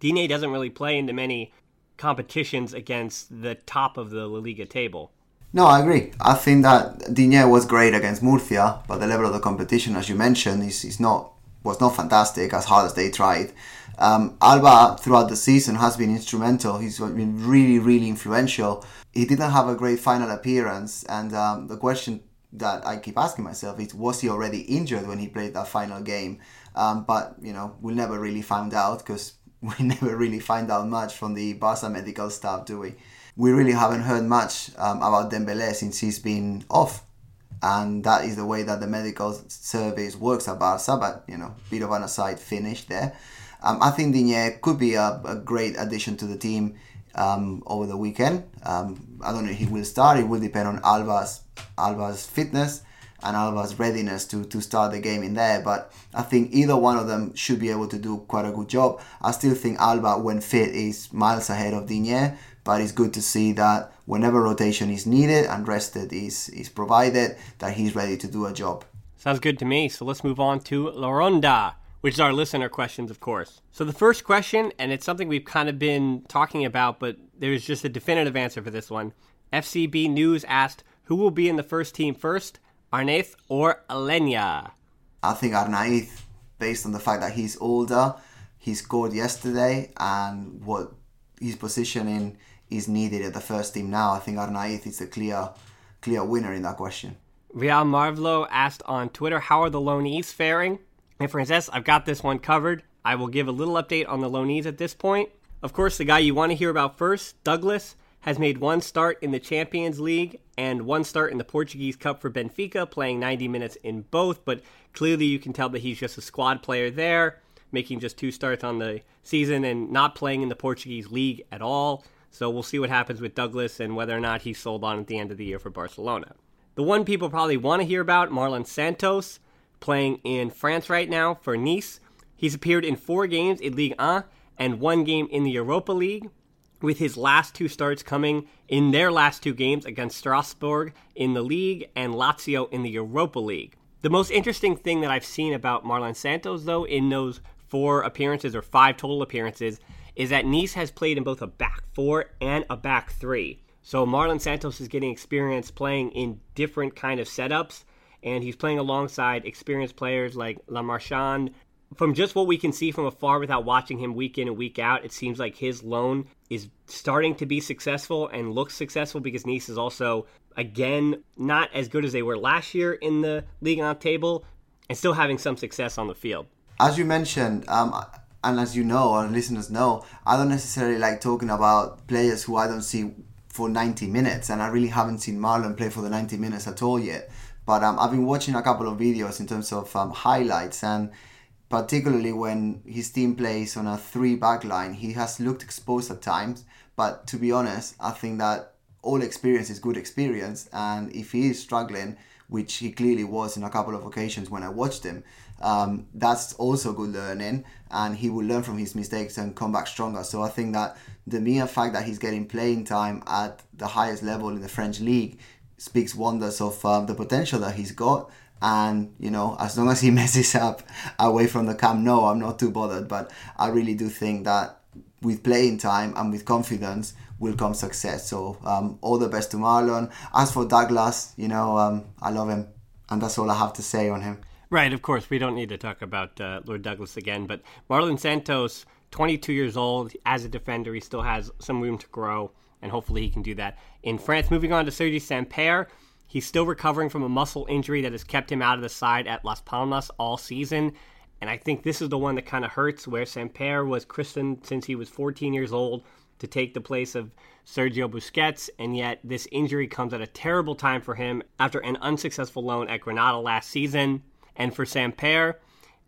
S3: Digne doesn't really play into many competitions against the top of the La Liga table.
S2: No, I agree. I think that Digne was great against Murcia, but the level of the competition, as you mentioned, is, is not was not fantastic as hard as they tried. Um, Alba throughout the season has been instrumental. He's been really, really influential. He didn't have a great final appearance, and um, the question that I keep asking myself is, was he already injured when he played that final game? Um, but you know, we'll never really find out because we never really find out much from the Barca medical staff, do we? We really haven't heard much um, about Dembele since he's been off and that is the way that the medical service works at Barca. But you know, bit of an aside finish there. Um, I think Digne could be a, a, great addition to the team um, over the weekend. Um, I don't know if he will start. It will depend on Alba's Alba's fitness and Alba's readiness to, to start the game in there. But I think either one of them should be able to do quite a good job. I still think Alba, when fit, is miles ahead of Digne. But it's good to see that whenever rotation is needed and rested is, is provided, that he's ready to do a job.
S3: Sounds good to me. So let's move on to La Ronda which is our listener questions, of course. So the first question, and it's something we've kind of been talking about, but there's just a definitive answer for this one. FCB News asked, who will be in the first team first, Arnaiz or Aleñá?
S2: I think Arnaiz, based on the fact that he's older, he scored yesterday, and what his positioning is needed at the first team now. I think Arnaiz is the clear, clear winner in that question.
S3: Real Marvlo asked on Twitter, how are the loanees faring? And Francesc, I've got this one covered. I will give a little update on the loanees at this point. Of course, the guy you want to hear about first, Douglas, has made one start in the Champions League and one start in the Portuguese Cup for Benfica, playing 90 minutes in both, but clearly you can tell that he's just a squad player there, making just two starts on the season and not playing in the Portuguese League at all. So we'll see what happens with Douglas and whether or not he's sold on at the end of the year for Barcelona. The one people probably want to hear about, Marlon Santos, playing in France right now for Nice. He's appeared in four games in Ligue 1 and one game in the Europa League, with his last two starts coming in their last two games against Strasbourg in the league and Lazio in the Europa League. The most interesting thing that I've seen about Marlon Santos, though, in those four appearances or five total appearances, is that Nice has played in both a back four and a back three. So Marlon Santos is getting experience playing in different kind of setups, and he's playing alongside experienced players like Le Marchand, from just what we can see from afar without watching him week in and week out, it seems like his loan is starting to be successful and looks successful because Nice is also, again, not as good as they were last year in the Ligue 1 table and still having some success on the field.
S2: As you mentioned, um, and as you know, our listeners know, I don't necessarily like talking about players who I don't see for 90 minutes, and I really haven't seen Marlon play for the 90 minutes at all yet. But um, I've been watching a couple of videos in terms of um, highlights, and particularly when his team plays on a three back line. He has looked exposed at times, but to be honest, I think that all experience is good experience. And if he is struggling, which he clearly was in a couple of occasions when I watched him, um, that's also good learning. And he will learn from his mistakes and come back stronger. So I think that the mere fact that he's getting playing time at the highest level in the French league speaks wonders of um, the potential that he's got and you know as long as he messes up away from the Camp Nou, I'm not too bothered but I really do think that with playing time and with confidence will come success so um, all the best to Marlon as for Douglas you know um, I love him and that's all I have to say on him
S3: right of course we don't need to talk about uh, Lord Douglas again but Marlon Santos 22 years old as a defender he still has some room to grow and hopefully he can do that in France moving on to Sergi Samper He's still recovering from a muscle injury that has kept him out of the side at Las Palmas all season. And I think this is the one that kind of hurts, where Samper was christened since he was 14 years old to take the place of Sergio Busquets, and yet this injury comes at a terrible time for him after an unsuccessful loan at Granada last season. And for Samper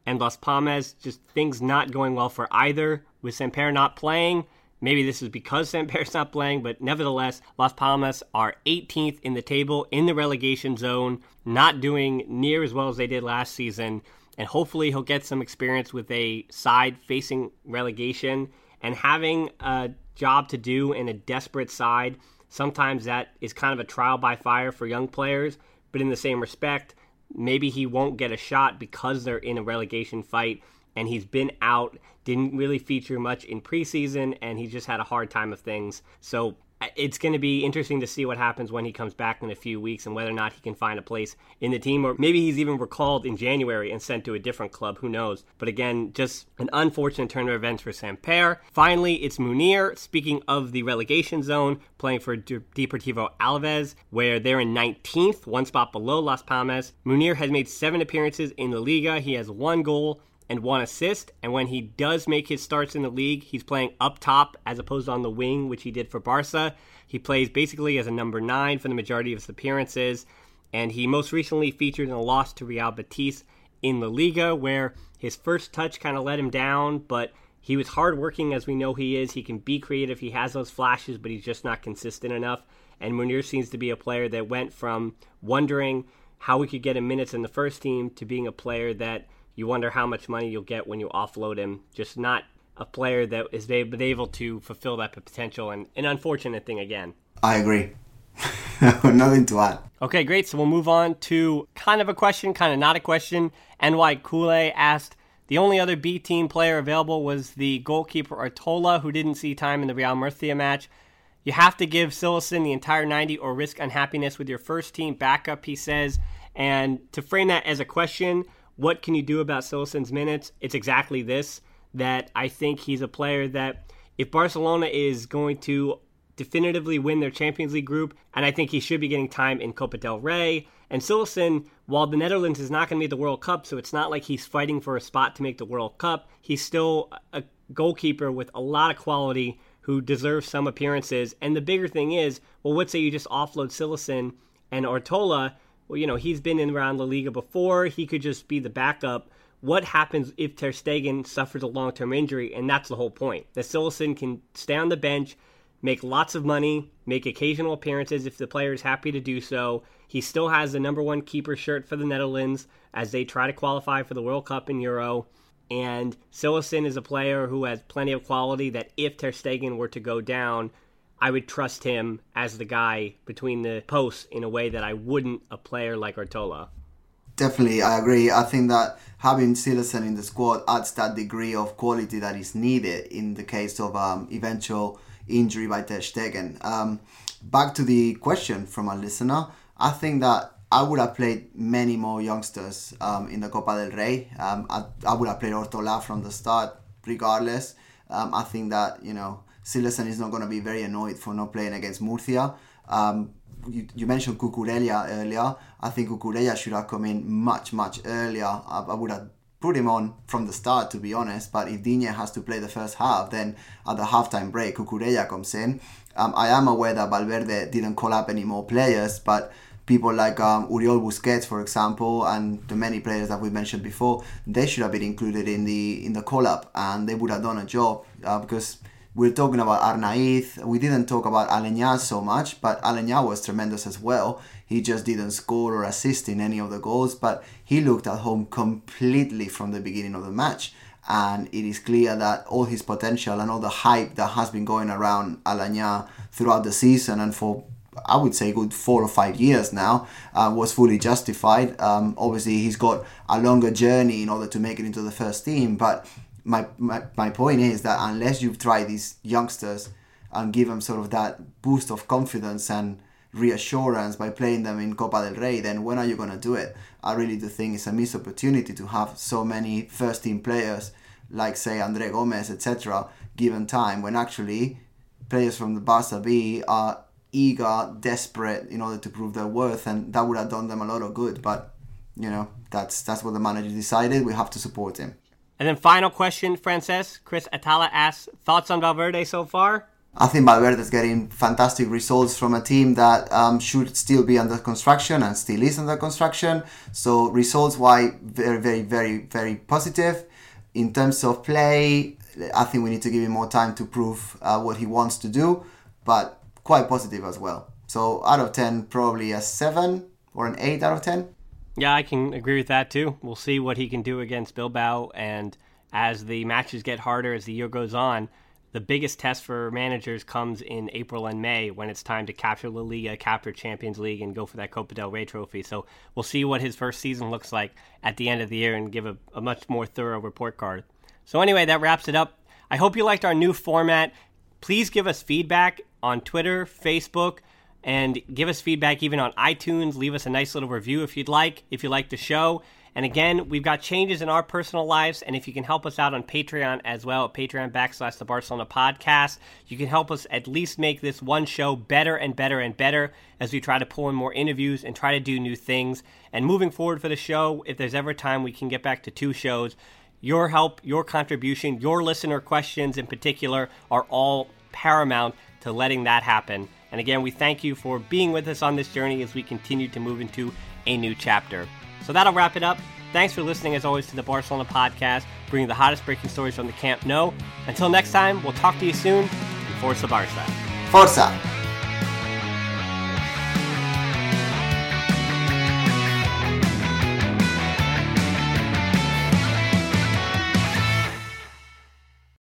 S3: and Las Palmas, just things not going well for either, with Samper not playing Maybe this is because Samper's not playing, but nevertheless, Las Palmas are 18th in the table in the relegation zone, not doing near as well as they did last season. And hopefully, he'll get some experience with a side facing relegation and having a job to do in a desperate side. Sometimes that is kind of a trial by fire for young players, but in the same respect, maybe he won't get a shot because they're in a relegation fight and he's been out, didn't really feature much in preseason, and he just had a hard time of things. So it's going to be interesting to see what happens when he comes back in a few weeks and whether or not he can find a place in the team or maybe he's even recalled in January and sent to a different club who knows? But again just an unfortunate turn of events for Samper finally it's Munir speaking of the relegation zone playing for Deportivo Alaves where they're in 19th one spot below Las Palmas. Munir has made 7 appearances in the Liga. He has one goal and one assist. And when he does make his starts in the league, he's playing up top as opposed on the wing, which he did for Barca. He plays basically as a number nine for the majority of his appearances. And he most recently featured in a loss to Real Betis in La Liga, where his first touch kind of let him down, but he was hardworking as we know he is. He can be creative. He has those flashes, but he's just not consistent enough. And Munir seems to be a player that went from wondering how we could get him minutes in the first team to being a player that you wonder how much money you'll get when you offload him. Just not a player that is able to fulfill that potential, and an unfortunate thing again.
S2: I agree. Nothing to add.
S3: Okay, great. So we'll move on to kind of a question, kind of not a question. NY Kule asked, the only other B team player available was the goalkeeper Ortola, who didn't see time in the Real Murcia match. You have to give Cillessen the entire 90 or risk unhappiness with your first team backup, he says. And to frame that as a question, what can you do about Cillessen's minutes? It's exactly this that I think he's a player that if Barcelona is going to definitively win their Champions League group, and I think he should be getting time in Copa del Rey. And Cillessen, while the Netherlands is not going to make the World Cup, so it's not like he's fighting for a spot to make the World Cup, he's still a goalkeeper with a lot of quality who deserves some appearances. And the bigger thing is, well, let's say you just offload Cillessen and Ortola. Well, you know, he's been in around La Liga before. He could just be the backup. What happens if Ter Stegen suffers a long term injury? And that's the whole point. That Cillessen can stay on the bench, make lots of money, make occasional appearances if the player is happy to do so. He still has the number one keeper shirt for the Netherlands as they try to qualify for the World Cup and Euro. And Cillessen is a player who has plenty of quality that if Ter Stegen were to go down, I would trust him as the guy between the posts in a way that I wouldn't a player like Ortola.
S2: Definitely, I agree. I think that having Cillessen in the squad adds that degree of quality that is needed in the case of um, eventual injury by Ter Stegen. Um, back to the question from a listener, I think that I would have played many more youngsters um, in the Copa del Rey. Um, I, I, would have played Ortola from the start, regardless. Um, I think that you know Cillessen is not going to be very annoyed for not playing against Murcia. Um, you, you, mentioned Cucurella earlier. I think Cucurella should have come in much much earlier. I, I would have put him on from the start, to be honest. But if Digne has to play the first half, then at the halftime break, Cucurella comes in. Um, I am aware that Valverde didn't call up any more players, but people like um, Oriol Busquets, for example, and the many players that we mentioned before, they should have been included in the in the call up, and they would have done a job uh, because we're talking about Arnaiz. We didn't talk about Aleñá so much, but Aleñá was tremendous as well. He just didn't score or assist in any of the goals, but he looked at home completely from the beginning of the match. And it is clear that all his potential and all the hype that has been going around Aleñá throughout the season and for I would say good four or five years now, uh, was fully justified. Um, obviously, he's got a longer journey in order to make it into the first team. But my, my, my point is that unless you try these youngsters and give them sort of that boost of confidence and reassurance by playing them in Copa del Rey, then when are you going to do it? I really do think it's a missed opportunity to have so many first team players like, say, Andre Gomes, etc., given time when actually players from the Barca B are eager, desperate in order to prove their worth, and that would have done them a lot of good. But you know, that's that's what the manager decided. We have to support him.
S3: And then final question, Francesc. Chris Atala asks thoughts on Valverde so far.
S2: I think Valverde is getting fantastic results from a team that um, should still be under construction and still is under construction. So results wise, very, very, very, very positive. In terms of play, I think we need to give him more time to prove uh, what he wants to do. But quite positive as well. So out of 10, probably a 7 or an 8 out of 10.
S3: Yeah, I can agree with that too. We'll see what he can do against Bilbao. And as the matches get harder as the year goes on, the biggest test for managers comes in April and May when it's time to capture La Liga, capture Champions League, and go for that Copa del Rey trophy. So we'll see what his first season looks like at the end of the year and give a, a much more thorough report card. So, anyway, that wraps it up. I hope you liked our new format. Please give us feedback on Twitter, Facebook, and give us feedback even on iTunes. Leave us a nice little review if you'd like, if you like the show. And again, we've got changes in our personal lives, and if you can help us out on Patreon as well, at Patreon backslash the Barcelona podcast, you can help us at least make this one show better and better and better as we try to pull in more interviews and try to do new things. And moving forward for the show, if there's ever time we can get back to two shows, your help, your contribution, your listener questions in particular are all paramount to letting that happen. And again, we thank you for being with us on this journey as we continue to move into a new chapter. So that'll wrap it up. Thanks for listening, as always, to the Barcelona podcast, bringing the hottest breaking stories from the Camp Nou. Until next time, we'll talk to you soon. Forza Barca.
S2: Forza!